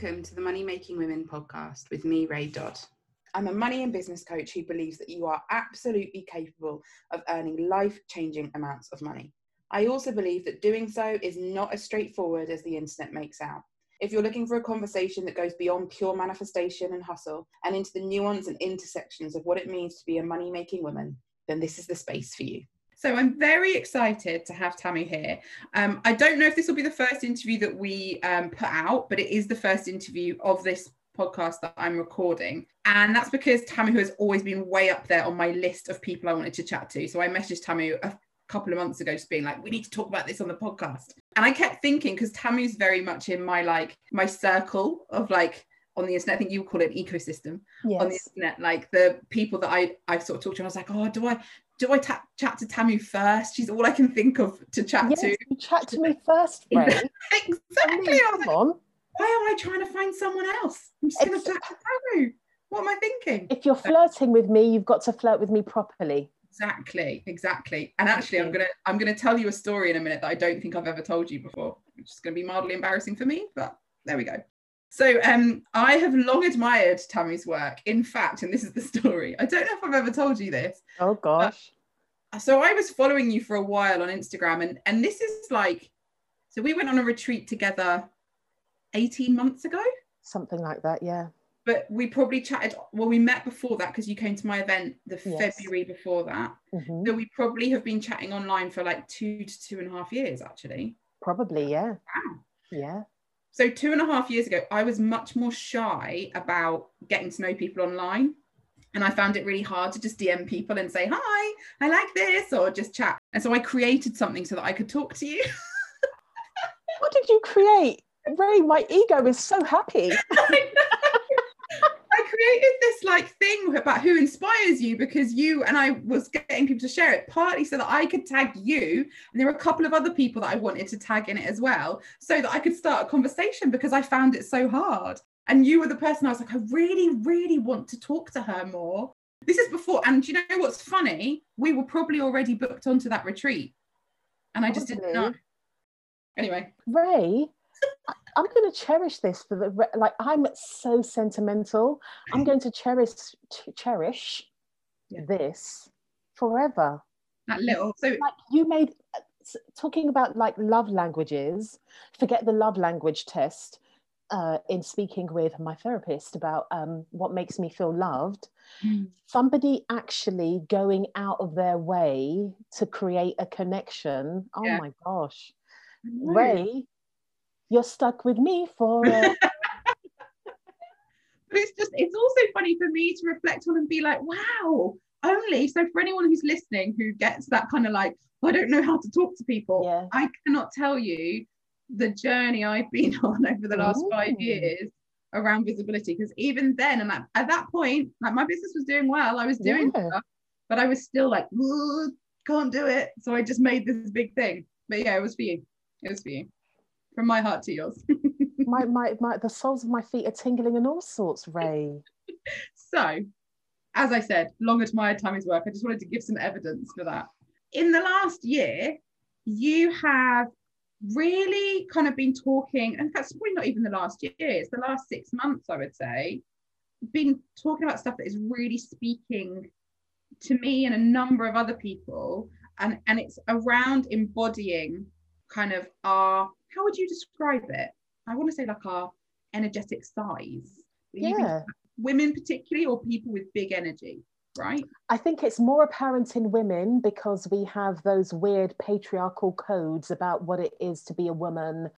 Welcome to the Money Making Women podcast with me, Rae Dodd. I'm a money and business coach who believes that you are absolutely capable of earning life changing amounts of money. I also believe that doing so is not as straightforward as the internet makes out. If you're looking for a conversation that goes beyond pure manifestation and hustle and into the nuance and intersections of what it means to be a money making woman, then this is the space for you. So I'm very excited to have Tamu here. Um, I don't know if this will be the first interview that we um, put out, but it is the first interview of this podcast that I'm recording. And that's because Tamu has always been way up there on my list of people I wanted to chat to. So I messaged Tamu a couple of months ago just being like, we need to talk about this on the podcast. And I kept thinking, because Tamu's very much in my like my circle of like on the internet. I think you would call it an ecosystem yes. on the internet. Like the people that I I've sort of talked to, I was like, oh, do I do I ta- chat to Tamu first? She's all I can think of to chat yes, to. You chat to me first, exactly. I was like, on. why am I trying to find someone else? I'm just going to chat to Tamu. What am I thinking? If you're flirting with me, you've got to flirt with me properly. Exactly, exactly. And actually, I'm gonna I'm gonna tell you a story in a minute that I don't think I've ever told you before, which is gonna be mildly embarrassing for me, but there we go. So um, I have long admired Tamu's work. In fact, and this is the story. I don't know if I've ever told you this. Oh gosh. So I was following you for a while on Instagram, and and this is like, so we went on a retreat together, eighteen months ago. Something like that, yeah. But we probably chatted. Well, we met before that because you came to my event the yes. February before that. Mm-hmm. So we probably have been chatting online for like two to two and a half years, actually. Probably, yeah. Wow. Yeah. So two and a half years ago, I was much more shy about getting to know people online. And I found it really hard to just DM people and say, hi, I like this, or just chat. And so I created something so that I could talk to you. what did you create? Rae, my ego is so happy. created this like thing about who inspires you because you and I was getting people to share it partly so that I could tag you and there were a couple of other people that I wanted to tag in it as well so that I could start a conversation because I found it so hard. And you were the person I was like I really really want to talk to her more. This is before and you know what's funny? We were probably already booked onto that retreat and I just didn't know. Anyway. Rae I'm going to cherish this for the like. I'm so sentimental. I'm going to cherish cherish yeah. this forever. That little so like you made talking about like love languages. Forget the love language test. Uh, in speaking with my therapist about um, what makes me feel loved, mm. somebody actually going out of their way to create a connection. Oh yeah. my gosh, Rae, you're stuck with me for uh, but it's just it's also funny for me to reflect on and be like wow only so for anyone who's listening who gets that kind of like oh, i don't know how to talk to people yeah. i cannot tell you the journey i've been on over the last Ooh. five years around visibility because even then and at, at that point like my business was doing well i was doing yeah. stuff but i was still like can't do it so i just made this big thing but yeah it was for you it was for you from my heart to yours. my, my, my, the soles of my feet are tingling and all sorts, Rae. so, as I said, long admired Tamu's work. I just wanted to give some evidence for that. In the last year, you have really kind of been talking, and that's probably not even the last year, it's the last six months, I would say, been talking about stuff that is really speaking to me and a number of other people. And, and it's around embodying kind of our how would you describe it? I want to say like our energetic size. Yeah. Women particularly or people with big energy, right? I think it's more apparent in women because we have those weird patriarchal codes about what it is to be a woman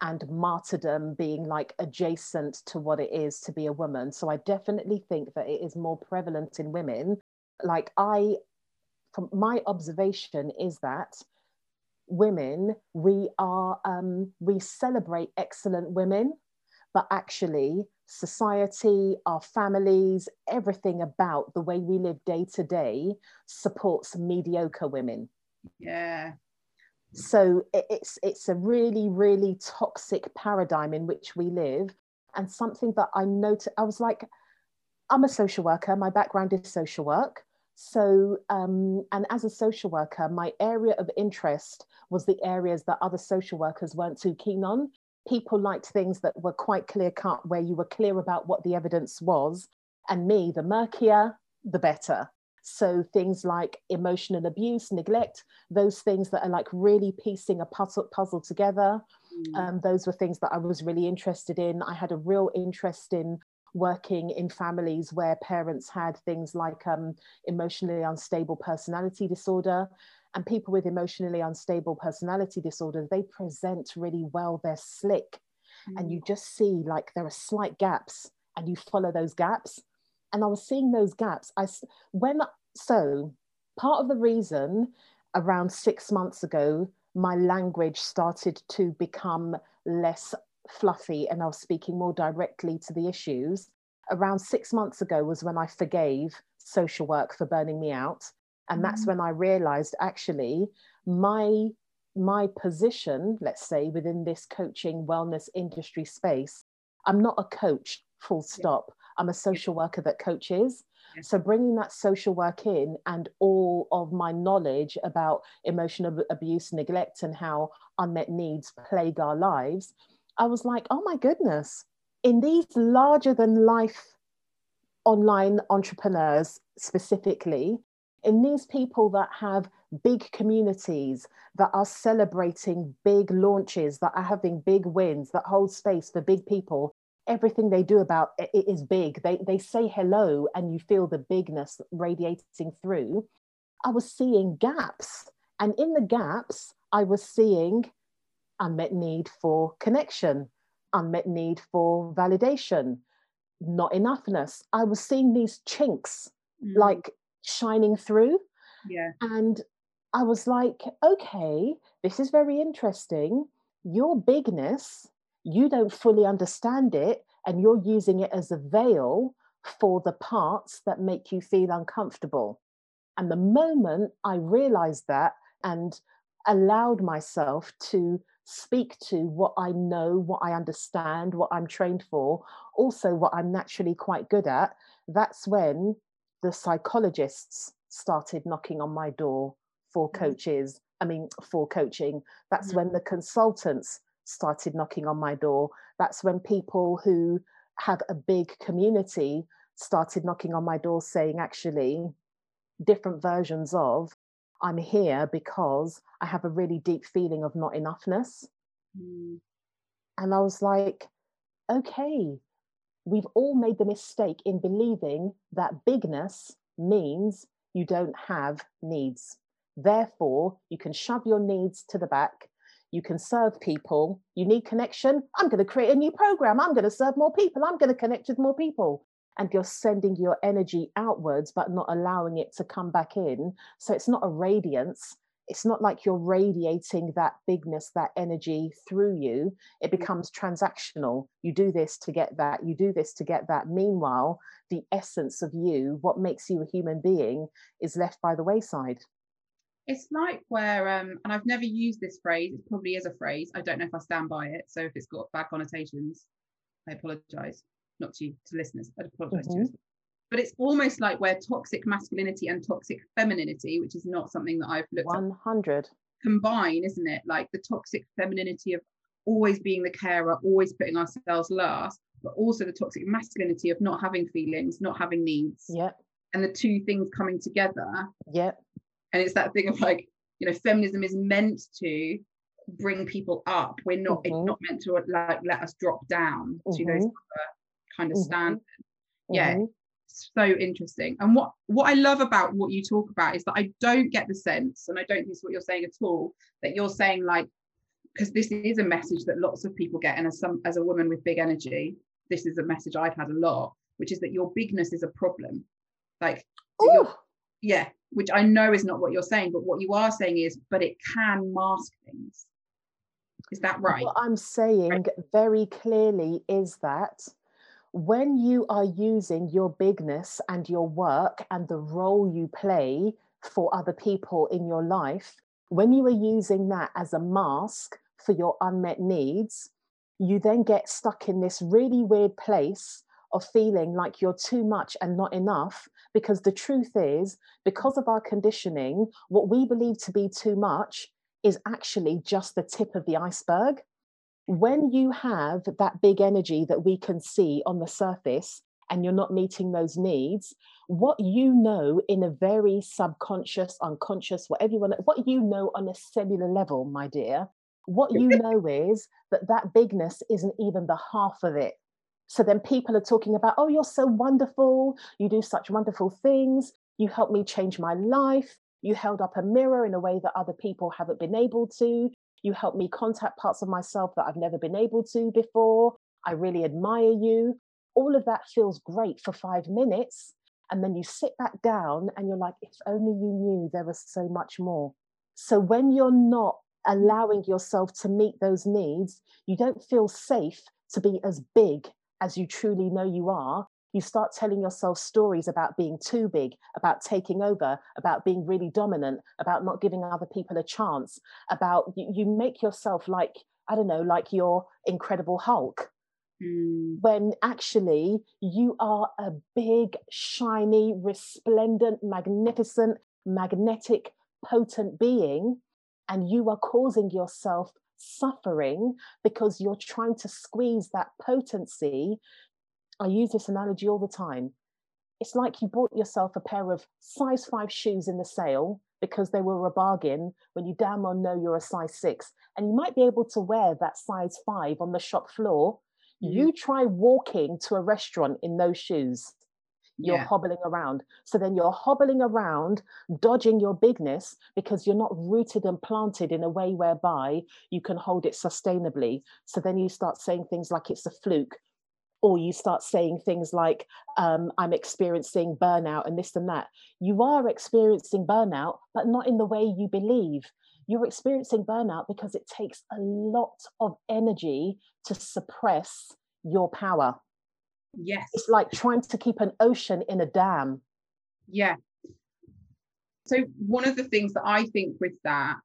and martyrdom being like adjacent to what it is to be a woman. So I definitely think that it is more prevalent in women. Like I from my observation is that women, we are um, we celebrate excellent women, but actually society, our families, everything about the way we live day to day supports mediocre women. Yeah. So it's it's a really really toxic paradigm in which we live, and something that I noted. I was like, I'm a social worker. My background is social work. So, um, and as a social worker, my area of interest was the areas that other social workers weren't too keen on. people liked things that were quite clear cut, where you were clear about what the evidence was. And me, the murkier, the better. So things like emotional abuse, neglect, those things that are like really piecing a puzzle, puzzle together. Mm. Um, those were things that I was really interested in. I had a real interest in working in families where parents had things like um, emotionally unstable personality disorder and people with emotionally unstable personality disorder they present really well they're slick mm. and you just see like there are slight gaps and you follow those gaps and i was seeing those gaps i when so part of the reason around 6 months ago my language started to become less fluffy and I was speaking more directly to the issues. Around six months ago was when I forgave social work for burning me out. And that's mm-hmm. when I realized actually my my position, let's say, within this coaching wellness industry space, I'm not a coach, full stop. I'm a social worker that coaches. So bringing that social work in and all of my knowledge about emotional abuse, neglect, and how unmet needs plague our lives I was like, oh my goodness, in these larger than life online entrepreneurs specifically, in these people that have big communities, that are celebrating big launches, that are having big wins, that hold space for big people, everything they do about it is big. They, they say hello and you feel the bigness radiating through. I was seeing gaps. And in the gaps, I was seeing unmet need for connection, unmet need for validation, not enoughness. I was seeing these chinks mm. like shining through. Yeah. And I was like, okay, this is very interesting. Your bigness, you don't fully understand it, and you're using it as a veil for the parts that make you feel uncomfortable. And the moment I realized that and allowed myself to speak to what I know, what I understand, what I'm trained for, also what I'm naturally quite good at, that's when the psychologists started knocking on my door for mm-hmm. coaches. I mean, for coaching. That's mm-hmm. when the consultants started knocking on my door. That's when people who have a big community started knocking on my door saying, actually, different versions of I'm here because I have a really deep feeling of not enoughness. Mm. And I was like, okay, we've all made the mistake in believing that bigness means you don't have needs. Therefore, you can shove your needs to the back. You can serve people. You need connection. I'm going to create a new program. I'm going to serve more people. I'm going to connect with more people and you're sending your energy outwards but not allowing it to come back in. So it's not a radiance. It's not like you're radiating that bigness that energy through you. It mm. becomes transactional. You do this to get that. You do this to get that. Meanwhile the essence of you what makes you a human being is left by the wayside. It's like where um and i've never used this phrase it probably is a phrase i don't know if i stand by it so if it's got bad connotations i apologize not to you, to listeners. I apologize mm-hmm. to But it's almost like where toxic masculinity and toxic femininity, which is not something that I've looked 100. At, combine, isn't it? Like the toxic femininity of always being the carer, always putting ourselves last, but also the toxic masculinity of not having feelings, not having needs. Yeah. And the two things coming together. Yeah. And it's that thing of like, you know, feminism is meant to bring people up. We're not, mm-hmm. it's not meant to like let us drop down mm-hmm. to those other kind of mm-hmm. Yeah, mm-hmm. so interesting. And what what I love about what you talk about is that I don't get the sense, and I don't think it's what you're saying at all, that you're saying like because this is a message that lots of people get, and as some as a woman with big energy, this is a message I've had a lot, which is that your bigness is a problem. Like, yeah, which I know is not what you're saying, but what you are saying is, but it can mask things. Is that right? What I'm saying right. very clearly is that when you are using your bigness and your work and the role you play for other people in your life, when you are using that as a mask for your unmet needs, you then get stuck in this really weird place of feeling like you're too much and not enough. Because the truth is, because of our conditioning, what we believe to be too much is actually just the tip of the iceberg. When you have that big energy that we can see on the surface and you're not meeting those needs, what you know in a very subconscious, unconscious, whatever you want, what you know on a cellular level, my dear, what you know is that that bigness isn't even the half of it. So then people are talking about, oh, you're so wonderful. You do such wonderful things. You helped me change my life. You held up a mirror in a way that other people haven't been able to. You helped me contact parts of myself that I've never been able to before. I really admire you. All of that feels great for five minutes. And then you sit back down and you're like, if only you knew there was so much more. So when you're not allowing yourself to meet those needs, you don't feel safe to be as big as you truly know you are. You start telling yourself stories about being too big, about taking over, about being really dominant, about not giving other people a chance, about you, you make yourself like, I don't know, like your incredible Hulk. Mm. When actually you are a big, shiny, resplendent, magnificent, magnetic, potent being and you are causing yourself suffering because you're trying to squeeze that potency. I use this analogy all the time. It's like you bought yourself a pair of size five shoes in the sale because they were a bargain when you damn well know you're a size six. And you might be able to wear that size five on the shop floor. Mm-hmm. You try walking to a restaurant in those shoes you're yeah. hobbling around. So then you're hobbling around, dodging your bigness because you're not rooted and planted in a way whereby you can hold it sustainably. So then you start saying things like it's a fluke, or you start saying things like, um, I'm experiencing burnout and this and that. You are experiencing burnout, but not in the way you believe. You're experiencing burnout because it takes a lot of energy to suppress your power. Yes. It's like trying to keep an ocean in a dam. Yeah. So one of the things that I think with that,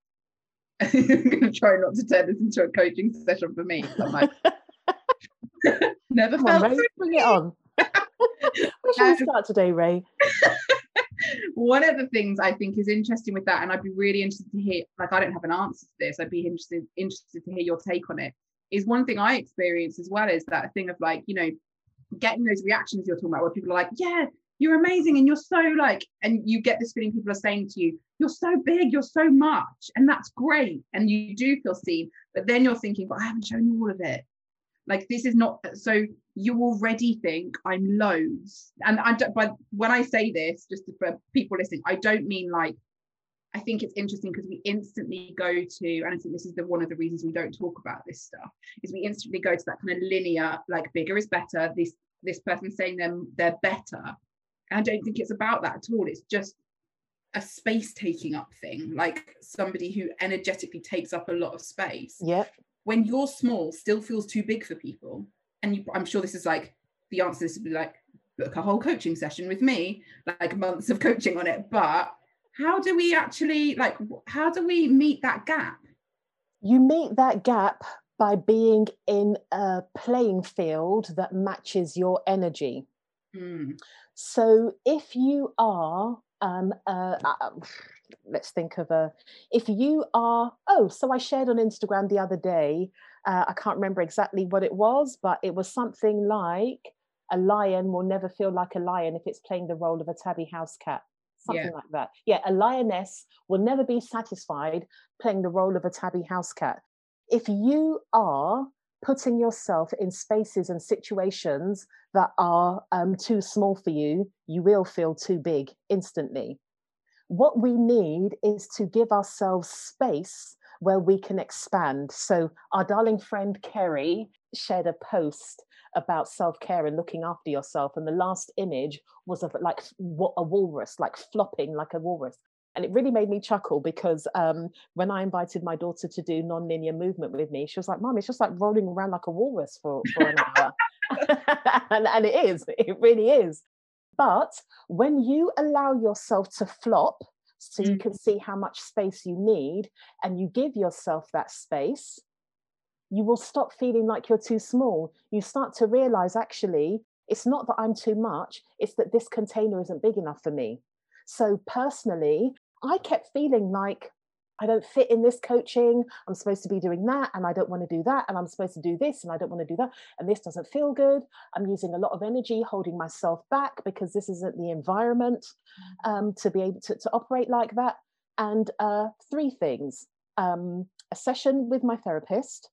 I'm going to try not to turn this into a coaching session for me. I'm like, never Come felt on, Rae, bring it on. Where should um, we start today, Rae? one of the things I think is interesting with that, and I'd be really interested to hear, like I don't have an answer to this, I'd be interested interested to hear your take on it. Is one thing I experience as well is that thing of like, you know, getting those reactions you're talking about where people are like, yeah, you're amazing and you're so like, and you get this feeling people are saying to you, you're so big, you're so much, and that's great. And you do feel seen, but then you're thinking, but I haven't shown you all of it. Like this is not so you already think I'm loads. And I don't but when I say this, just for people listening, I don't mean like I think it's interesting because we instantly go to, and I think this is the one of the reasons we don't talk about this stuff, is we instantly go to that kind of linear, like bigger is better. This this person saying them they're better. And I don't think it's about that at all. It's just a space taking up thing, like somebody who energetically takes up a lot of space. Yeah. When you're small, still feels too big for people. And you, I'm sure this is like the answer to this would be like book a whole coaching session with me, like months of coaching on it. But how do we actually like how do we meet that gap? You meet that gap by being in a playing field that matches your energy. Mm. So if you are, um, uh, uh, let's think of a, if you are, oh, so I shared on Instagram the other day, uh, I can't remember exactly what it was, but it was something like a lion will never feel like a lion if it's playing the role of a tabby house cat. Something yeah. like that. Yeah, a lioness will never be satisfied playing the role of a tabby house cat if you are putting yourself in spaces and situations that are um, too small for you, you will feel too big instantly. What we need is to give ourselves space where we can expand. So, our darling friend Kerry shared a post about self care and looking after yourself. And the last image was of like a walrus, like flopping like a walrus. And it really made me chuckle because um, when I invited my daughter to do non-linear movement with me, she was like, Mom, it's just like rolling around like a walrus for, for an hour. and, and it is, it really is. But when you allow yourself to flop, so you mm. can see how much space you need, and you give yourself that space, you will stop feeling like you're too small. You start to realize actually, it's not that I'm too much, it's that this container isn't big enough for me. So, personally, I kept feeling like I don't fit in this coaching. I'm supposed to be doing that, and I don't want to do that. And I'm supposed to do this, and I don't want to do that. And this doesn't feel good. I'm using a lot of energy, holding myself back because this isn't the environment mm. um, to be able to, to operate like that. And uh, three things um, a session with my therapist,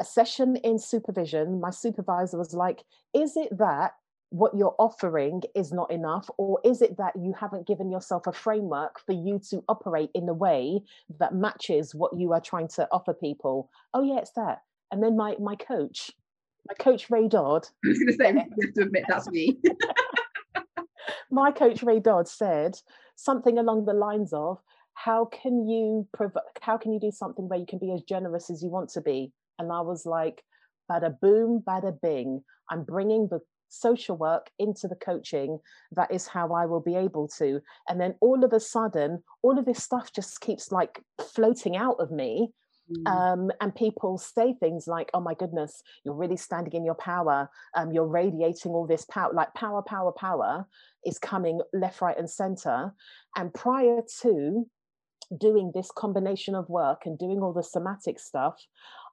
a session in supervision. My supervisor was like, Is it that what you're offering is not enough or is it that you haven't given yourself a framework for you to operate in a way that matches what you are trying to offer people? Oh yeah it's that. And then my my coach my coach rae dodd i was going to say you have to admit that's me. My coach rae dodd said something along the lines of how can you prov- how can you do something where you can be as generous as you want to be? And i was like bada boom bada bing. I'm bringing the social work into the coaching that is how i will be able to and then all of a sudden all of this stuff just keeps like floating out of me mm. um, and people say things like oh my goodness you're really standing in your power um, you're radiating all this power like power power power is coming left right and center and prior to doing this combination of work and doing all the somatic stuff,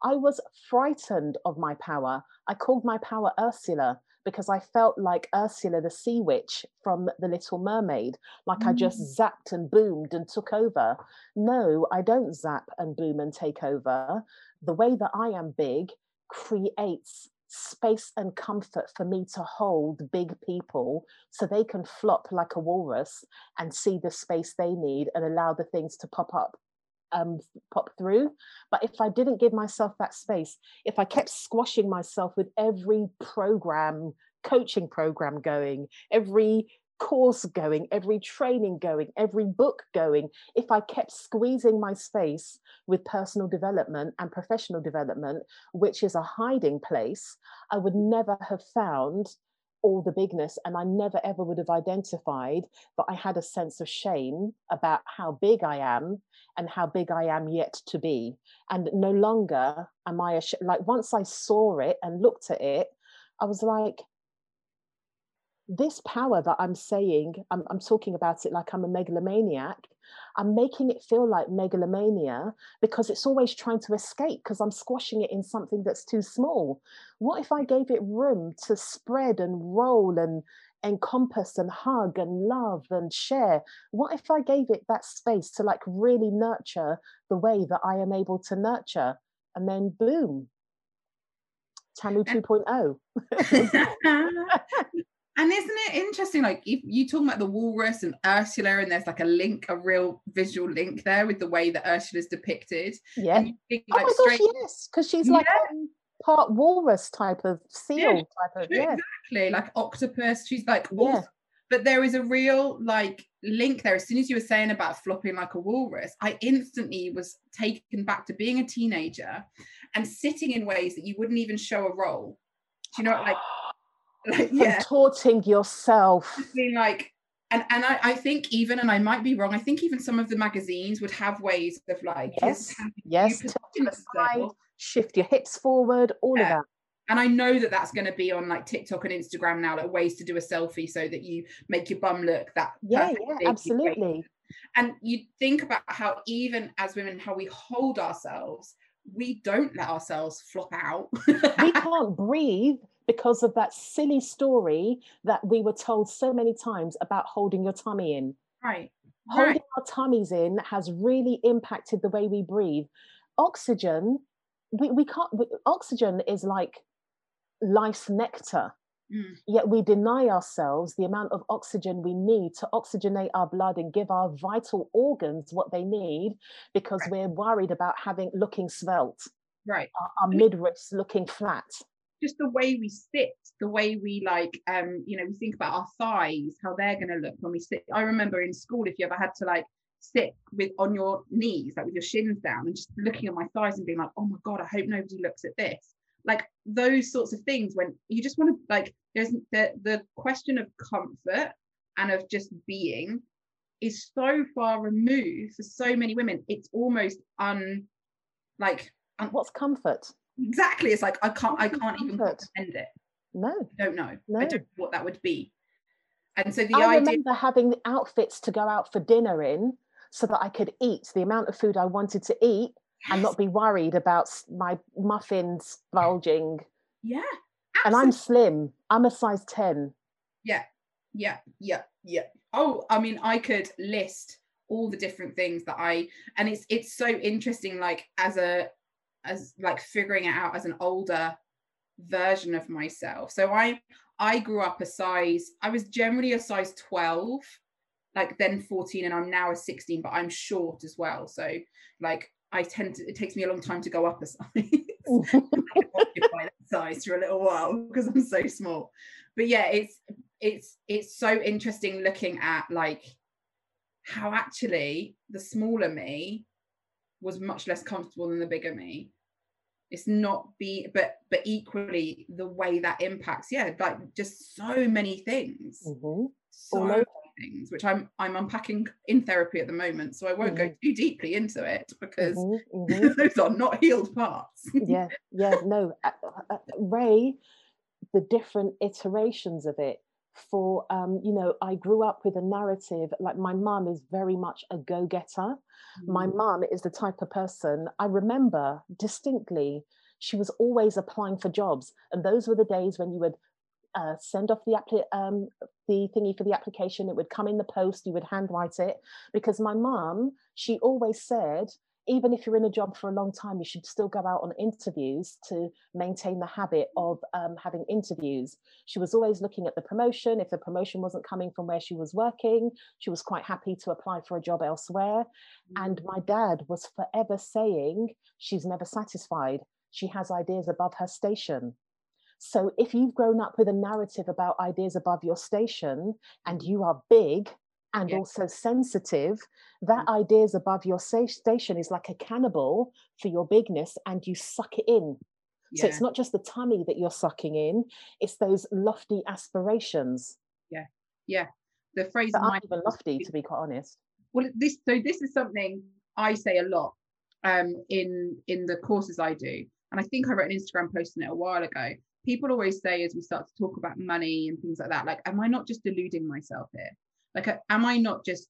I was frightened of my power. I called my power Ursula because I felt like Ursula the sea witch from The Little Mermaid, like mm. I just mm. zapped and boomed and took over. No, I don't zap and boom and take over. The way that I am big creates space and comfort for me to hold big people so they can flop like a walrus and see the space they need and allow the things to pop up um, pop through. But if I didn't give myself that space, if I kept squashing myself with every program, coaching program going, every course going, every training going, every book going, if I kept squeezing my space with personal development and professional development, which is a hiding place, I would never have found all the bigness and I never ever would have identified that I had a sense of shame about how big I am and how big I am yet to be. And no longer am I, sh- like, once I saw it and looked at it, I was like, this power that I'm saying, I'm, I'm, talking about it like I'm a megalomaniac. I'm making it feel like megalomania because it's always trying to escape because I'm squashing it in something that's too small. What if I gave it room to spread and roll and encompass and hug and love and share? What if I gave it that space to like really nurture the way that I am able to nurture? And then boom, Tamu 2.0. And isn't it interesting? Like if you talk about the walrus and Ursula, and there's like a link, a real visual link there with the way that Ursula is depicted. Yeah. Think, like, oh my straight... gosh, yes, because she's like yeah. um, part walrus type of seal yeah, type of yeah. Exactly, like octopus. She's like yeah. But there is a real like link there. As soon as you were saying about flopping like a walrus, I instantly was taken back to being a teenager and sitting in ways that you wouldn't even show a role. Do you know, what, like like, yeah. contorting yourself. Being like, and and I, I think even, and I might be wrong, I think even some of the magazines would have ways of like, yes, yes, side, shift your hips forward, all yeah. of that. And I know that that's going to be on like TikTok and Instagram now, like ways to do a selfie so that you make your bum look that. Yeah, yeah, absolutely. And you think about how even as women, how we hold ourselves, we don't let ourselves flop out. we can't breathe because of that silly story that we were told so many times about holding your tummy in. Right. Holding right. our tummies in has really impacted the way we breathe. Oxygen, we, we can't, we, oxygen is like life's nectar. Mm. Yet we deny ourselves the amount of oxygen we need to oxygenate our blood and give our vital organs what they need because right. we're worried about having looking svelte. Right. Our, our midriffs looking flat just the way we sit, the way we like, um, you know, we think about our thighs, how they're going to look when we sit. I remember in school, if you ever had to like sit with on your knees, like with your shins down, and just looking at my thighs and being like, oh my god, I hope nobody looks at this. Like those sorts of things when you just want to like, there's the the question of comfort and of just being is so far removed for so many women. It's almost un like un- what's comfort exactly it's like i can't i can't even comprehend it no I don't know no. i don't know what that would be and so the I idea remember having outfits to go out for dinner in so that I could eat the amount of food I wanted to eat yes. and not be worried about my muffins bulging. Yeah. Absolutely. And I'm slim. I'm a size 10. Yeah. Yeah. Yeah. Yeah. Oh, I mean, I could list all the different things that I and it's it's so interesting like as a as like figuring it out as an older version of myself. So I I grew up a size I was generally a size 12 like then 14 and I'm now a 16 but I'm short as well. So like I tend to it takes me a long time to go up a size. size for a little while because I'm so small. But yeah, it's it's it's so interesting looking at like how actually the smaller me was much less comfortable than the bigger me it's not be but but equally the way that impacts yeah like just so many things mm-hmm. so many things which i'm i'm unpacking in therapy at the moment so i won't mm-hmm. go too deeply into it because mm-hmm. mm-hmm. those are not healed parts yeah yeah no uh, uh, rae the different iterations of it for um, you know i grew up with a narrative like my mum is very much a go-getter mm. my mum is the type of person i remember distinctly she was always applying for jobs and those were the days when you would uh, send off the appli- um, the thingy for the application it would come in the post you would handwrite it because my mum she always said even if you're in a job for a long time, you should still go out on interviews to maintain the habit of um, having interviews. She was always looking at the promotion. If the promotion wasn't coming from where she was working, she was quite happy to apply for a job elsewhere. Mm-hmm. And my dad was forever saying, She's never satisfied. She has ideas above her station. So if you've grown up with a narrative about ideas above your station and you are big and yeah. also sensitive, that mm. idea is above your station is like a cannibal for your bigness and you suck it in. Yeah. So it's not just the tummy that you're sucking in, it's those lofty aspirations. Yeah. Yeah. The phrase that aren't even lofty, to be quite honest. Well, this so this is something I say a lot um in in the courses I do. And I think I wrote an Instagram post on it a while ago. People always say as we start to talk about money and things like that, like, am I not just deluding myself here? Like am i not just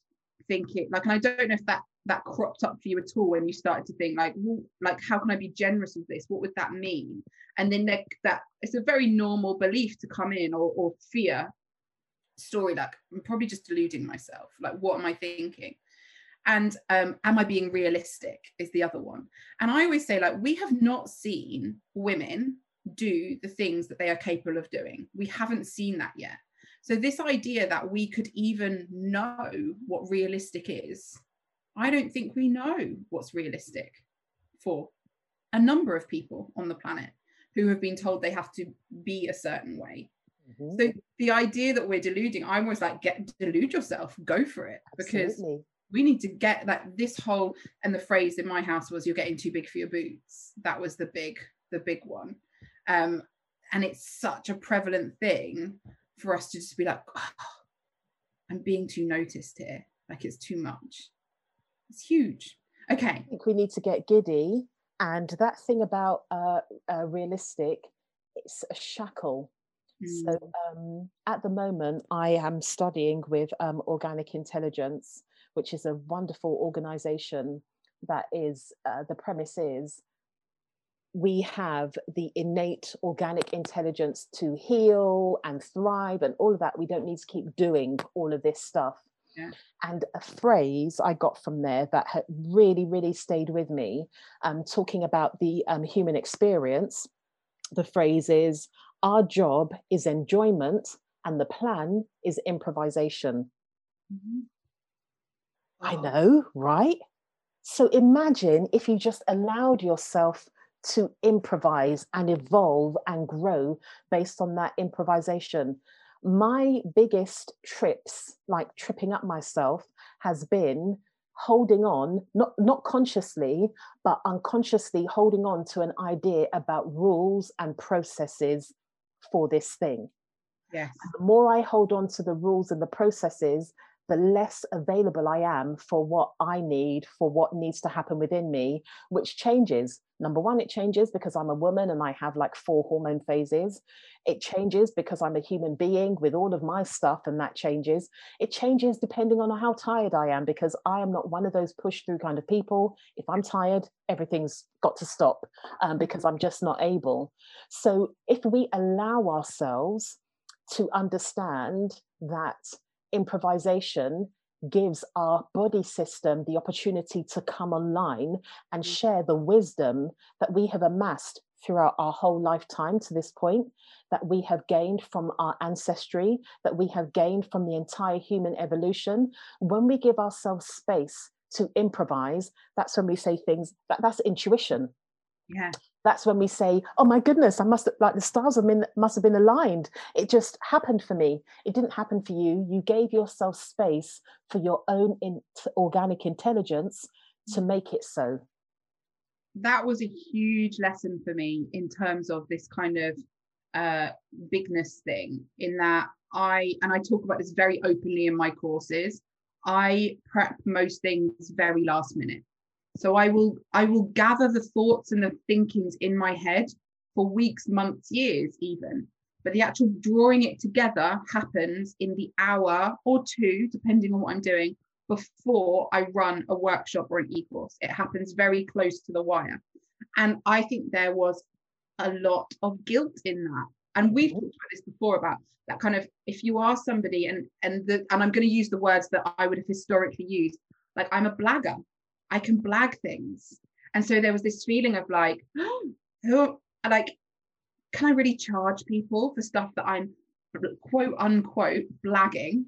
thinking like and i don't know if that that cropped up for you at all when you started to think like well, like how can i be generous with this? What would that mean? And then that, that it's a very normal belief to come in or, or fear story like i'm probably just deluding myself. Like what am i thinking? And um, am i being realistic is the other one. And i always say like we have not seen women do the things that they are capable of doing. We haven't seen that yet so, this idea that we could even know what realistic is, I don't think we know what's realistic for a number of people on the planet who have been told they have to be a certain way. Mm-hmm. So, the idea that we're deluding, I'm always like, get delude yourself, go for it, because Absolutely. we need to get that this whole and the phrase in my house was you're getting too big for your boots that was the big the big one um and it's such a prevalent thing for us to just be like, oh, I'm being too noticed here. Like it's too much. It's huge. Okay. I think we need to get giddy. And that thing about uh, uh, realistic, it's a shackle. Mm. So um, at the moment, I am studying with um, Organic Intelligence, which is a wonderful organization that is, uh, the premise is we have the innate organic intelligence to heal and thrive and all of that. We don't need to keep doing all of this stuff. Yeah. And a phrase I got from there that had really, really stayed with me, um, talking about the um, human experience. The phrase is Our job is enjoyment, and the plan is improvisation. Mm-hmm. I know, right? So imagine if you just allowed yourself to improvise and evolve and grow based on that improvisation. My biggest trips, like tripping up myself, has been holding on, not, not consciously, but unconsciously holding on to an idea about rules and processes for this thing. Yes. And the more I hold on to the rules and the processes, the less available I am for what I need, for what needs to happen within me, which changes. Number one, it changes because I'm a woman and I have like four hormone phases. It changes because I'm a human being with all of my stuff, and that changes. It changes depending on how tired I am because I am not one of those push through kind of people. If I'm tired, everything's got to stop um, because I'm just not able. So if we allow ourselves to understand that improvisation gives our body system the opportunity to come online and mm. share the wisdom that we have amassed throughout our whole lifetime to this point, that we have gained from our ancestry, that we have gained from the entire human evolution. When we give ourselves space to improvise, that's when we say things that that's intuition. Yeah that's when we say, "Oh my goodness, I must have, like the stars have been must have been aligned." It just happened for me. It didn't happen for you. You gave yourself space for your own in, organic intelligence to mm. make it so. That was a huge lesson for me in terms of this kind of uh, bigness thing. In that I and I talk about this very openly in my courses. I prep most things very last minute. So I will I will gather the thoughts and the thinkings in my head for weeks, months, years, even. But the actual drawing it together happens in the hour or two, depending on what I'm doing, before I run a workshop or an e-course. It happens very close to the wire. And I think there was a lot of guilt in that. And we've talked about this before about that kind of if you are somebody and and the and I'm going to use the words that I would have historically used, like I'm a blagger. I can blag things. And so there was this feeling of like, oh, like, can I really charge people for stuff that I'm quote unquote blagging?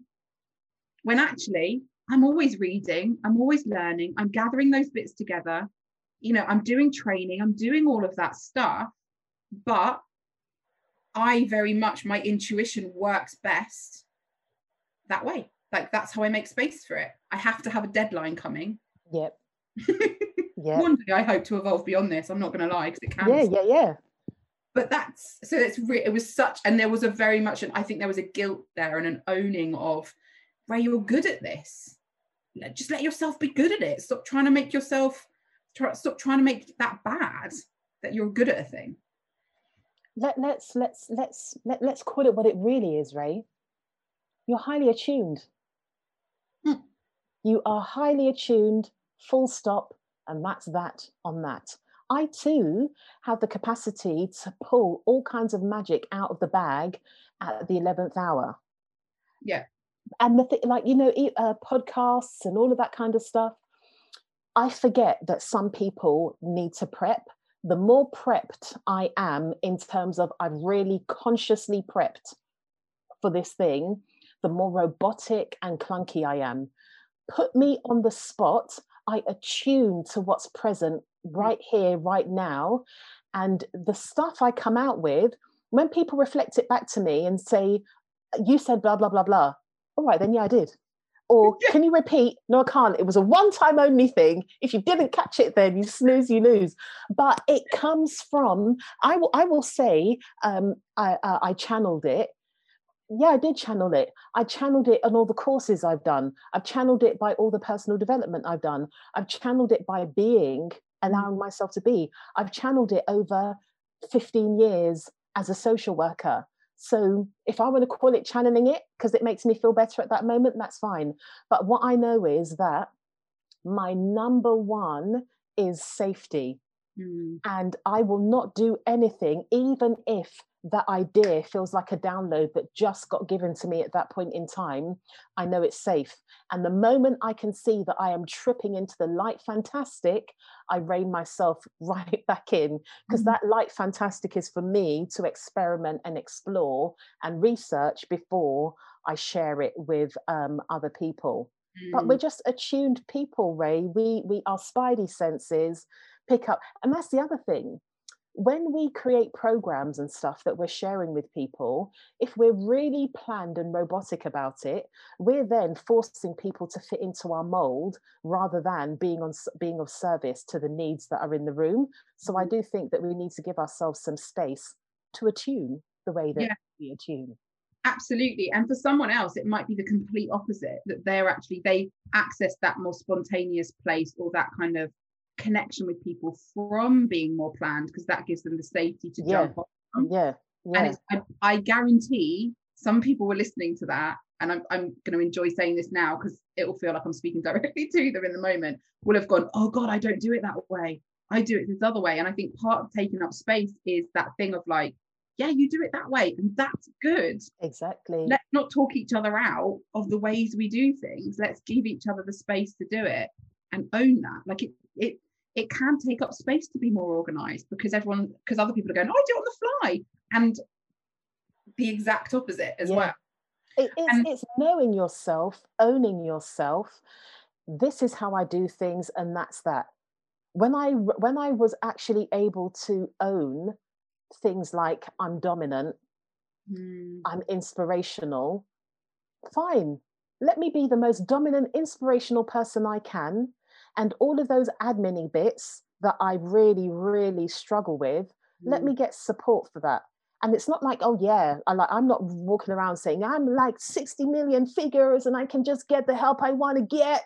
When actually, I'm always reading, I'm always learning, I'm gathering those bits together. You know, I'm doing training, I'm doing all of that stuff, but I very much, my intuition works best that way. Like, that's how I make space for it. I have to have a deadline coming. Yep. Yeah. One day I hope to evolve beyond this. I'm not going to lie because it can. Yeah, yeah, yeah. But that's so it's re- it was such, and there was a very much, and I think there was a guilt there and an owning of, Rae, you're good at this. Just let yourself be good at it. Stop trying to make yourself, try, stop trying to make that bad that you're good at a thing. Let let's let's let's let, let's call it what it really is, Rae. You're highly attuned. Hmm. You are highly attuned full stop, and that's that on that. I too have the capacity to pull all kinds of magic out of the bag at the 11th hour. Yeah. And the thing, like, you know, uh, podcasts and all of that kind of stuff. I forget that some people need to prep. The more prepped I am in terms of I've really consciously prepped for this thing, the more robotic and clunky I am. Put me on the spot I attune to what's present mm. right here, right now. And the stuff I come out with, when people reflect it back to me and say, You said blah, blah, blah, blah. All right, then, yeah, I did. Or can you repeat? No, I can't. It was a one time only thing. If you didn't catch it, then you snooze, you lose. But it comes from, I will, I will say, um, I, uh, I channeled it yeah, I did channel it. I channeled it on all the courses I've done. I've channeled it by all the personal development I've done. I've channeled it by being, allowing myself to be. I've channeled it over 15 years as a social worker. So if I want to call it channeling it because it makes me feel better at that moment, that's fine. But what I know is that my number one is safety. Mm. And I will not do anything, even if that idea feels like a download that just got given to me at that point in time, I know it's safe. And the moment I can see that I am tripping into the light fantastic, I rein myself right back in because mm-hmm. that light fantastic is for me to experiment and explore and research before I share it with um, other people. Mm. But we're mm. just attuned people, Rae. We we our spidey senses pick up, and that's the other thing when we create programs and stuff that we're sharing with people, if we're really planned and robotic about it, we're then forcing people to fit into our mold rather than being on being of service to the needs that are in the room. So I mm-hmm. do think that we need to give ourselves some space to attune the way that yeah. we attune. absolutely and for someone else it might be the complete opposite that they're actually they access that more spontaneous place or that kind of connection with people from being more planned because that gives them the safety to yeah. jump on yeah, yeah. and I, I guarantee some people were listening to that and I'm, I'm going to enjoy saying this now because it will feel like I'm speaking directly to them in the moment, will have gone, oh God, I don't do it that way. I do it this other way. And I think part of taking up space is that thing of like, yeah, you do it that way, and that's good. Exactly. Let's not talk each other out of the ways we do things. Let's give each other the space to do it and own that. Like it, it, it can take up space to be more organized because everyone, because other people are going, oh, I do it on the fly, and the exact opposite as yeah. well. It, it's, and, it's knowing yourself, owning yourself. This is how I do things, and that's that. When I when I was actually able to own things like I'm dominant, mm. I'm inspirational, fine. Let me be the most dominant, inspirational person I can. And all of those admin bits that I really, really struggle with, mm. let me get support for that. And it's not like, oh yeah, I like I'm not walking around saying I'm like 60 million figures and I can just get the help I want to get.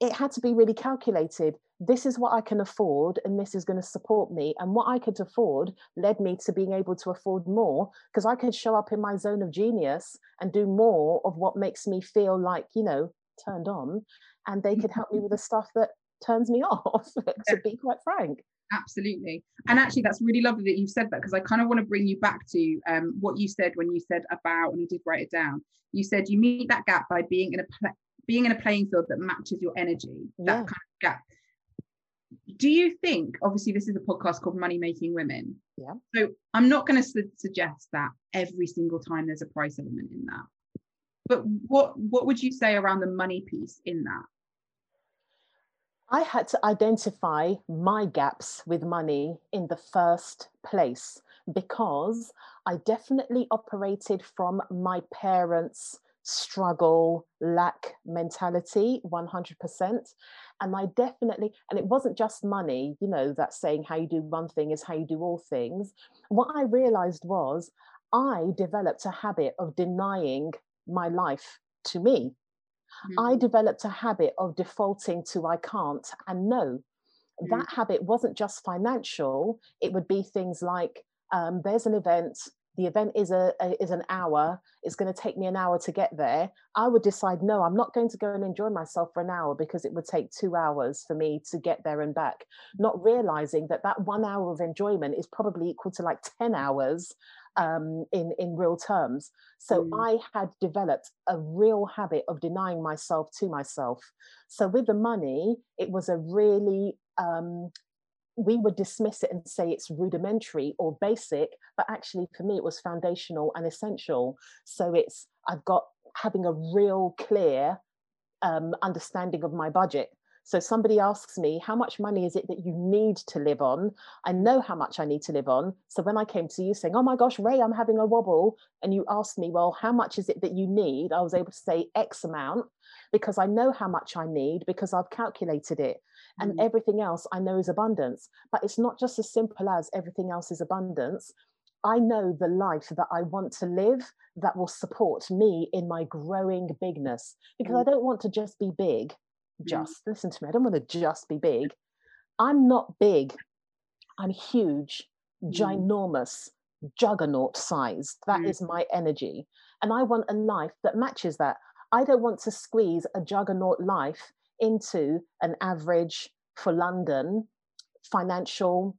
It had to be really calculated this is what I can afford and this is going to support me. And what I could afford led me to being able to afford more because I could show up in my zone of genius and do more of what makes me feel like, you know, turned on. And they could help me with the stuff that turns me off, to be quite frank. Absolutely. And actually, that's really lovely that you've said that because I kind of want to bring you back to um, what you said when you said about, and I did write it down. You said you meet that gap by being in a pl- being in a playing field that matches your energy. That kind of gap do you think obviously this is a podcast called money making women yeah so i'm not going to su- suggest that every single time there's a price element in that but what what would you say around the money piece in that? I had to identify my gaps with money in the first place because i definitely operated from my parents struggle lack mentality 100% and i definitely and it wasn't just money you know that saying how you do one thing is how you do all things. What i realized was i developed a habit of denying my life to me mm-hmm. i developed a habit of defaulting to i can't and no mm-hmm. that habit wasn't just financial it would be things like um, there's an event the event is a, a, is an hour it's going to take me an hour to get there i would decide no i'm not going to go and enjoy myself for an hour because it would take two hours for me to get there and back. Not realizing that that one hour of enjoyment is probably equal to like 10 hours um, in in real terms. So mm. i had developed a real habit of denying myself to myself. So with the money it was a really um, we would dismiss it and say it's rudimentary or basic, but actually for me it was foundational and essential. So it's I've got having a real clear um, understanding of my budget. So somebody asks me, how much money is it that you need to live on? I know how much I need to live on. So when I came to you saying, oh my gosh, Rae, I'm having a wobble, and you asked me, well, how much is it that you need? I was able to say X amount because I know how much I need because I've calculated it and mm. everything else I know is abundance. But it's not just as simple as everything else is abundance. I know the life that I want to live that will support me in my growing bigness because mm. I don't want to just be big. Mm. Just mm. listen to me, I don't want to just be big. I'm not big, I'm huge, mm. ginormous, juggernaut sized. That mm. is my energy. And I want a life that matches that. I don't want to squeeze a juggernaut life into an average for London financial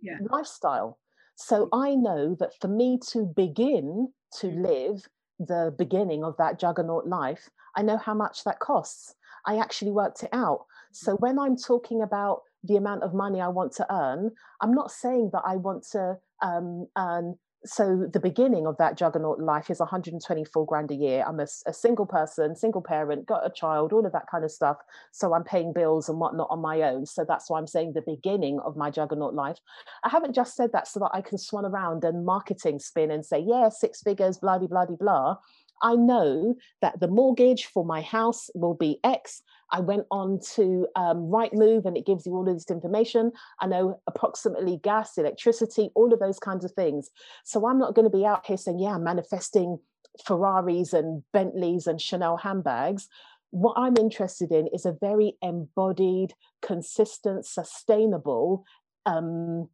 yeah. lifestyle. So. I know that for me to begin to live the beginning of that juggernaut life, I know how much that costs. I actually worked it out. So mm. when I'm talking about the amount of money I want to earn, I'm not saying that I want to um, earn so the beginning of that juggernaut life is 124 grand a year. I'm a, a, single person single parent got a child all of that kind of stuff. So i'm paying bills and whatnot on my own. So that's why i'm saying the beginning of my juggernaut life. I haven't just said that so that i can swan around and marketing spin and say yeah six figures blah blah blah blah I know that the mortgage for my house will be X. I went on to um, Rightmove and it gives you all of this information. I know approximately gas, electricity, all of those kinds of things. So I'm not going to be out here saying, yeah, I'm manifesting Ferraris and Bentleys and Chanel handbags. What I'm interested in is a very embodied, consistent, sustainable, um,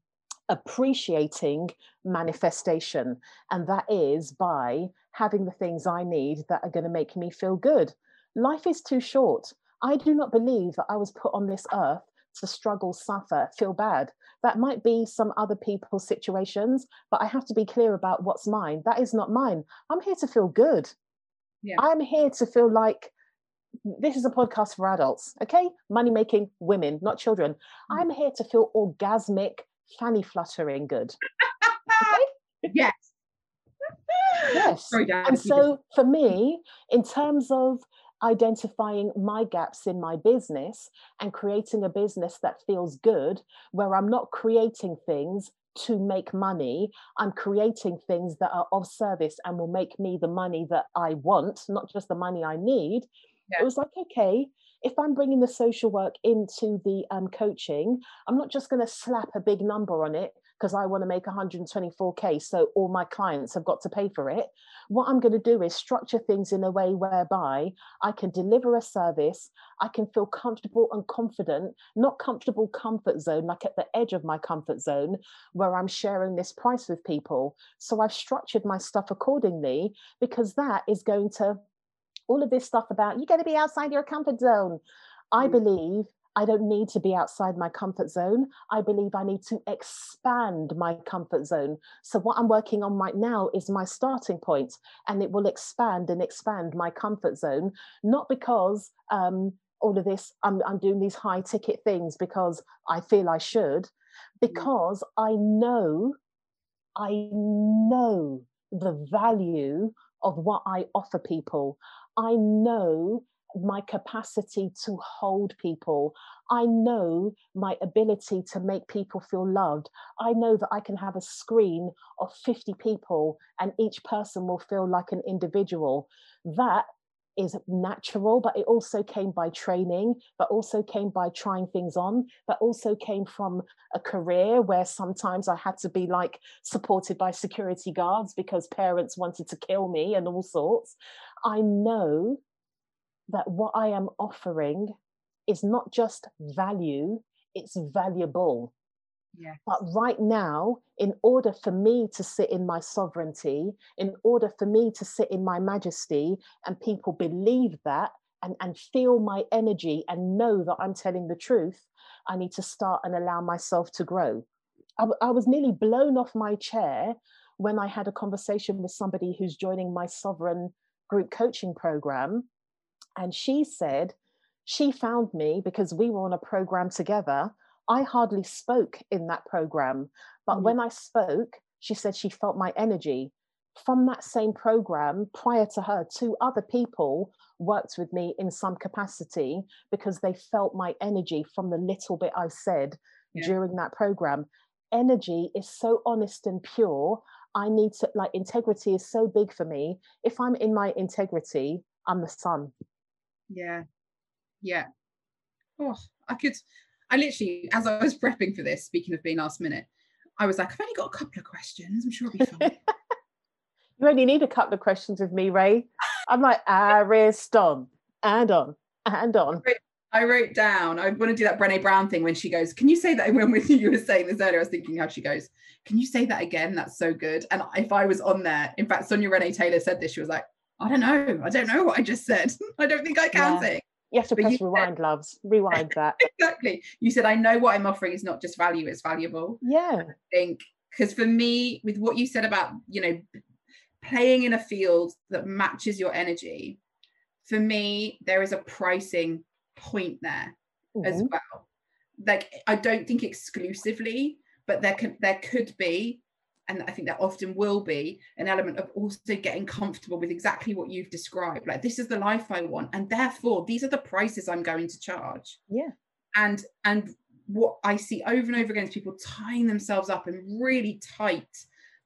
appreciating manifestation. And that is by having the things I need that are going to make me feel good. Life is too short. I do not believe that I was put on this earth to struggle, suffer, feel bad. That might be some other people's situations, but I have to be clear about what's mine. That is not mine. I'm here to feel good. Yeah. I'm here to feel like this is a podcast for adults, okay? Money making women, not children. Mm. I'm here to feel orgasmic, fanny fluttering good. Okay? yes. yes. Sorry, and so for me, in terms of identifying my gaps in my business and creating a business that feels good, where I'm not creating things to make money. I'm creating things that are of service and will make me the money that I want, not just the money I need. Yeah. It was like, okay, if I'm bringing the social work into the um, coaching, I'm not just going to slap a big number on it because I want to make 124K, so all my clients have got to pay for it. What I'm going to do is structure things in a way whereby I can deliver a service, I can feel comfortable and confident, not comfortable comfort zone, like at the edge of my comfort zone, where I'm sharing this price with people. So I've structured my stuff accordingly because that is going to all of this stuff about you got to be outside your comfort zone. I mm. believe I don't need to be outside my comfort zone. I believe I need to expand my comfort zone. So, what I'm working on right now is my starting point, and it will expand and expand my comfort zone, not because um, all of this, I'm, I'm doing these high ticket things because I feel I should, mm. because I know, I know the value of what I offer people. I know my capacity to hold people. I know my ability to make people feel loved. I know that I can have a screen of 50 people and each person will feel like an individual. That is natural, but it also came by training, but also came by trying things on, but also came from a career where sometimes I had to be like supported by security guards because parents wanted to kill me and all sorts. I know that what I am offering is not just value, it's valuable. Yes. But right now, in order for me to sit in my sovereignty, in order for me to sit in my majesty, and people believe that and, and feel my energy and know that I'm telling the truth, I need to start and allow myself to grow. I, I was nearly blown off my chair when I had a conversation with somebody who's joining my sovereign group coaching program and she said she found me because we were on a program together. I hardly spoke in that program, but mm-hmm. when I spoke, she said she felt my energy. From that same program, prior to her, two other people worked with me in some capacity because they felt my energy from the little bit I said yeah. during that program. Energy is so honest and pure. I need to, like, integrity is so big for me. If I'm in my integrity, I'm the sun. Yeah. Yeah. Oh, I could, I literally, as I was prepping for this, speaking of being last minute, I was like, I've only got a couple of questions. I'm sure it'll be fine. you only need a couple of questions with me, Rae. I'm like, Ariston, and on, and on. I wrote down, I want to do that Brene Brown thing when she goes, Can you say that? When with you were saying this earlier, I was thinking how she goes, Can you say that again? That's so good. And if I was on there, in fact, Sonya Renee Taylor said this, she was like, I don't know. I don't know what I just said. I don't think I can yeah. sing. You have to but press rewind, said, loves. Rewind that. exactly. You said, I know what I'm offering is not just value, it's valuable. Yeah. I think, because for me, with what you said about, you know, playing in a field that matches your energy, for me, there is a pricing point there mm-hmm. as well. Like, I don't think exclusively, but there can there could be and I think that often will be an element of also getting comfortable with exactly what you've described. Like this is the life I want, and therefore these are the prices I'm going to charge. Yeah. And and what I see over and over again is people tying themselves up in really tight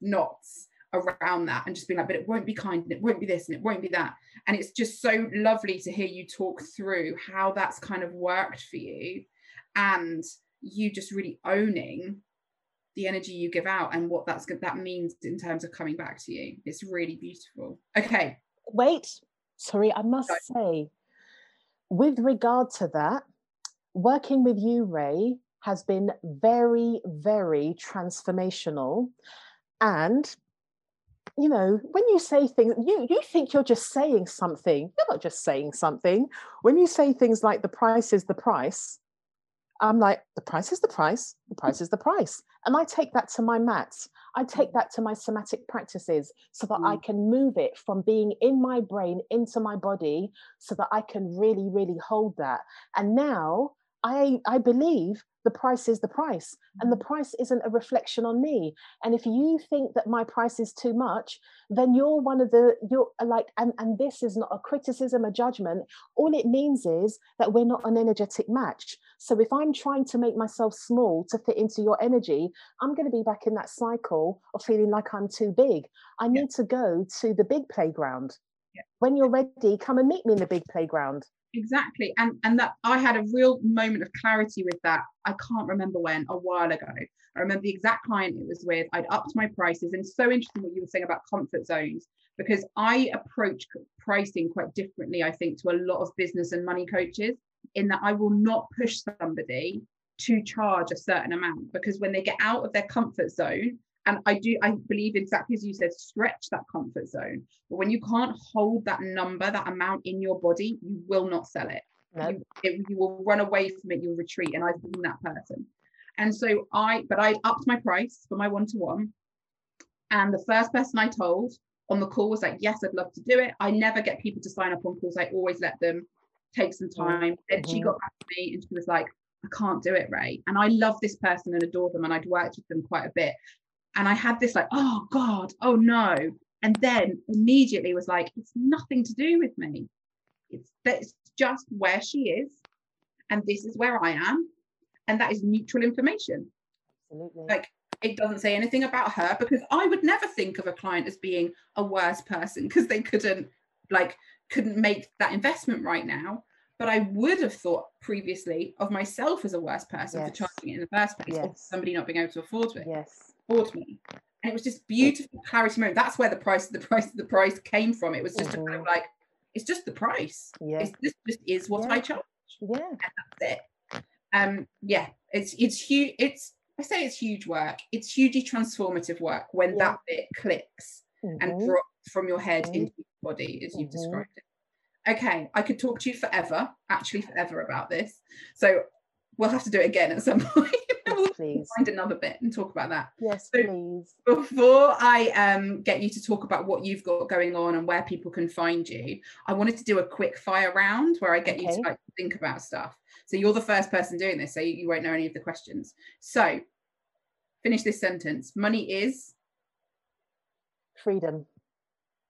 knots around that and just being like, but it won't be kind and it won't be this and it won't be that. And it's just so lovely to hear you talk through how that's kind of worked for you and you just really owning the energy you give out and what that's that means in terms of coming back to you. It's really beautiful. Okay. Wait, sorry, I must say, with regard to that, working with you, Rae, has been very, very transformational. And you know, when you say things, you you think you're just saying something. You're not just saying something. When you say things like the price is the price, I'm like, the price is the price, the price is the price. And I take that to my mats. I take that to my somatic practices so that mm. I can move it from being in my brain into my body so that I can really, really hold that. And now I, I believe the price is the price and the mm. price isn't a reflection on me and if you think that my price is too much then you're one of the you're uh, like and and this is not a criticism a judgment all it means is that we're not an energetic match so if i'm trying to make myself small to fit into your energy i'm going to be back in that cycle of feeling like i'm too big i need yeah. to go to the big playground yeah. when you're ready come and meet me in the big playground exactly and and that i had a real moment of clarity with that i can't remember when a while ago. I remember the exact client it was with i'd upped my prices and so interesting what you were saying about comfort zones because i approach pricing quite differently i think to a lot of business and money coaches in that i will not push somebody to charge a certain amount because when they get out of their comfort zone and i do i believe exactly as you said stretch that comfort zone. But when you can't hold that number that amount in your body you will not sell it. You, it, you will run away from it you'll retreat. And i've been that person. And so i but i upped my price for my one-to-one. And the first person i told on the call was like yes i'd love to do it. I never get people to sign up on calls. I always let them take some mm-hmm. time. And she mm-hmm. got back to me and she was like I can't do it, Rae. And I love this person and adore them, and I'd worked with them quite a bit and I had this like, oh God, oh no. And then immediately was like, it's nothing to do with me. It's that's just where she is. And this is where I am. And that is neutral information. Absolutely. Like it doesn't say anything about her because I would never think of a client as being a worse person because they couldn't like couldn't make that investment right now. But I would have thought previously of myself as a worse person yes. for charging it in the first place, yes. or somebody not being able to afford it. Yes afford me. And it was just beautiful clarity moment. That's where the price, the price, the price came from. It was just mm-hmm. kind of like, it's just the price. Yeah. It's, this just is what yeah. I charge. Yeah. And that's it. Um, yeah, it's it's huge. It's I say it's huge work. It's hugely transformative work when yeah. that bit clicks mm-hmm. and drops from your head mm-hmm. into your body, as you've mm-hmm. described it. Okay, I could talk to you forever, actually forever about this. So we'll have to do it again at some point please. Find another bit and talk about that. Yes, so please. Before I um, get you to talk about what you've got going on and where people can find you, I wanted to do a quick fire round where I get okay. you to like think about stuff. So you're the first person doing this, so you, you won't know any of the questions. So finish this sentence. Money is freedom.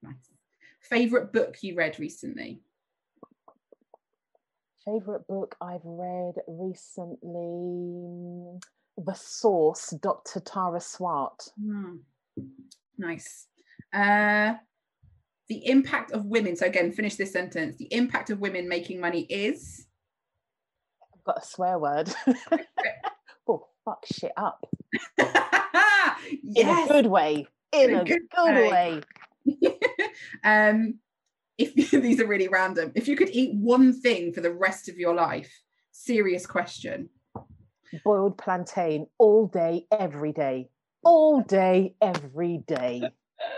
Nice. Favorite book you read recently? Favorite book I've read recently the source, Dr. Tara Swart. Mm. Nice. Uh, the impact of women. So again, finish this sentence. The impact of women making money is. I've got a swear word. oh, fuck shit up. yes. In a good way. In, In a good, good way. way. um, if these are really random, if you could eat one thing for the rest of your life, serious question, boiled plantain all day, every day, all day, every day.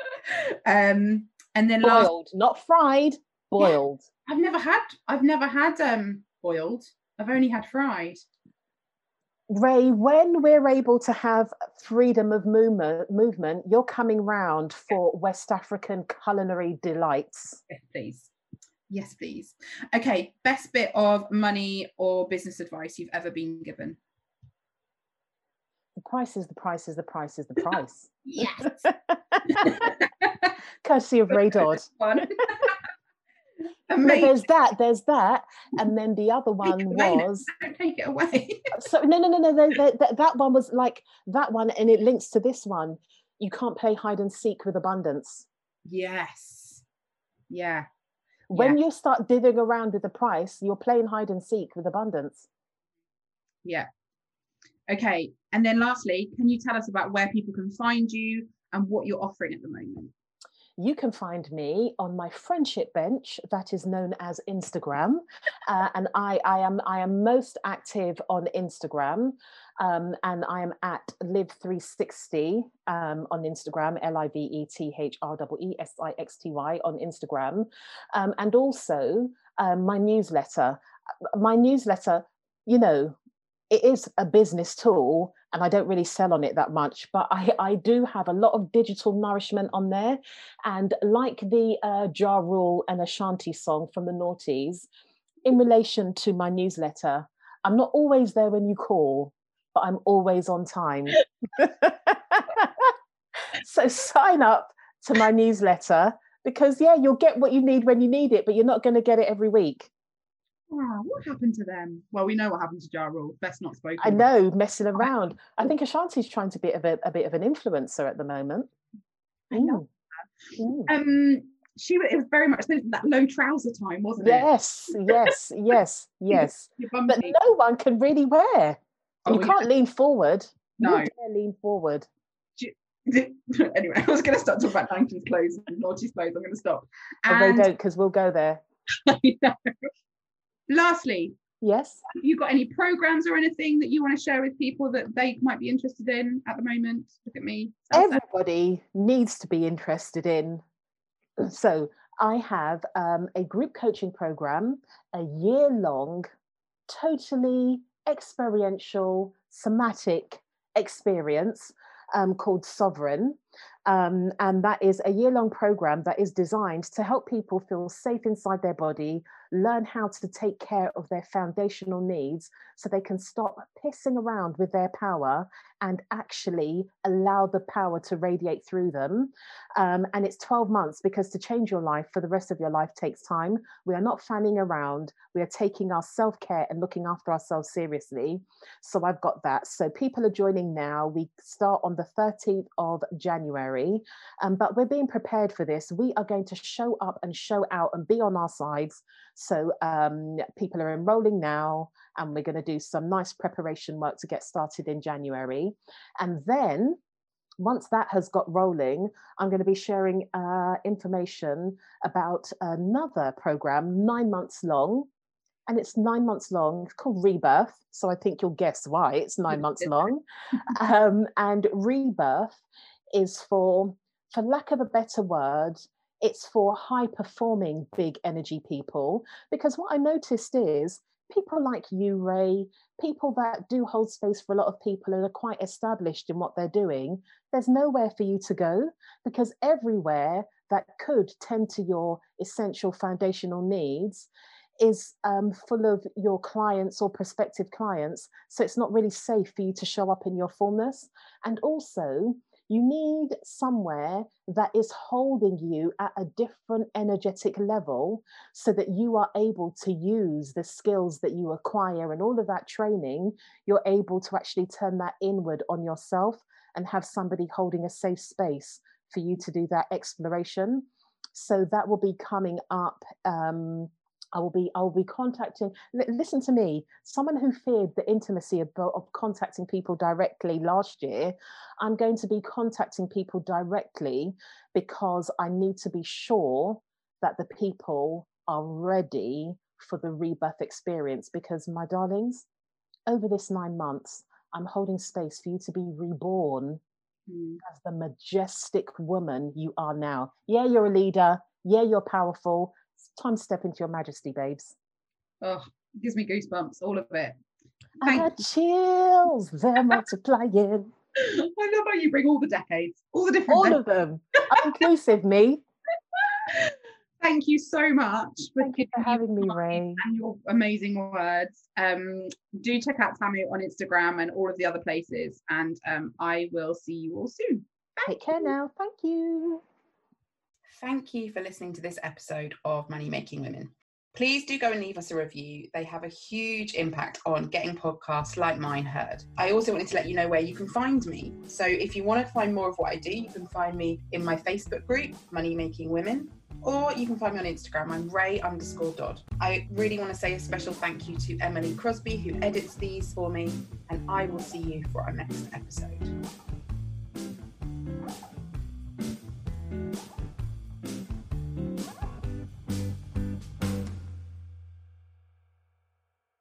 um, and then boiled, last... not fried, boiled. Yeah, I've never had. I've never had um boiled. I've only had fried. Rae, when we're able to have freedom of movement, movement, you're coming round for West African culinary delights. Yes, please. Yes, please. Okay, best bit of money or business advice you've ever been given price is the price is the price is the price. yes. Courtesy of Rae Dodd. there's that, there's that, and then the other one was. Don't take it away. so no, no, no, no. The, the, that one was like that one, and it links to this one. You can't play hide and seek with abundance. Yes. Yeah. When yeah. you start digging around with the price, you're playing hide and seek with abundance. Yeah. Okay. And then lastly, can you tell us about where people can find you and what you're offering at the moment? you can find me on my friendship bench that is known as Instagram, uh, and I, I am I am most active on Instagram, um, and I am at live360 um, on Instagram, L I V E T H R E E S I X T Y on Instagram, um, and also um, my newsletter. My newsletter, you know, it is a business tool and I don't really sell on it that much, but I, I do have a lot of digital nourishment on there. And like the uh, Rule and Ashanti song from the noughties, in relation to my newsletter, I'm not always there when you call, but I'm always on time. so sign up to my newsletter because, yeah, you'll get what you need when you need it, but you're not going to get it every week. Wow, what happened to them? Well, we know what happened to Ja Rule. Best not spoken. I know, messing around. I think Ashanti's trying to be a bit, a bit of an influencer at the moment. I know. Mm. Um, she it was very much that low trouser time, wasn't it? Yes, yes, yes, yes. but no one can really wear. Oh, you can't yeah. lean forward. No, you lean forward. anyway, I was going to start talking about Duncan's clothes and naughty clothes. I'm going to stop. And... They don't because we'll go there. Lastly, yes, have you got any programs or anything that you want to share with people that they might be interested in at the moment? Look at me. Everybody needs to be interested in. So I have um, a group coaching program, a year long, totally experiential, somatic experience um, called Sovereign. Um, and that is a year long program that is designed to help people feel safe inside their body, learn how to take care of their foundational needs so they can stop pissing around with their power and actually allow the power to radiate through them. Um, and it's 12 months because to change your life for the rest of your life takes time. We are not fanning around, we are taking our self care and looking after ourselves seriously. So I've got that. So people are joining now. We start on the 13th of January, um, but we're being prepared for this. We are going to show up and show out and be on our sides. So um, people are enrolling now, and we're going to do some nice preparation work to get started in January. And then once that has got rolling, I'm going to be sharing uh, information about another program, nine months long. And it's nine months long. It's called Rebirth. So I think you'll guess why it's nine months long. Um, and Rebirth is for, for lack of a better word, it's for high performing big energy people. Because what I noticed is people like you, Rae, people that do hold space for a lot of people and are quite established in what they're doing, there's nowhere for you to go because everywhere that could tend to your essential foundational needs is um, full of your clients or prospective clients. So it's not really safe for you to show up in your fullness. And also, you need somewhere that is holding you at a different energetic level so that you are able to use the skills that you acquire and all of that training. You're able to actually turn that inward on yourself and have somebody holding a safe space for you to do that exploration. So that will be coming up um, I will be I will be contacting. listen to me, someone who feared the intimacy of, of contacting people directly last year. I'm going to be contacting people directly because I need to be sure that the people are ready for the rebirth experience. Because my darlings, over this nine months, I'm holding space for you to be reborn mm. as the majestic woman you are now. Yeah, you're a leader. Yeah, you're powerful time to step into your majesty, babes. Oh, gives me goosebumps, all of it. Thank I had chills, they're multiplying. I love how you bring all the decades, all the different. All decades. of them. inclusive, me. Thank you so much. Thank you for having me, Rae. And your amazing words. Um, do check out Tamu on Instagram and all of the other places. And um, I will see you all soon. Thank Take care now. Thank you. Thank you for listening to this episode of Money Making Women. Please do go and leave us a review. They have a huge impact on getting podcasts like mine heard. I also wanted to let you know where you can find me. So if you want to find more of what I do, you can find me in my Facebook group, Money Making Women, or you can find me on Instagram. I'm Rae underscore Dodd. I really want to say a special thank you to Emily Crosby, who edits these for me, and I will see you for our next episode.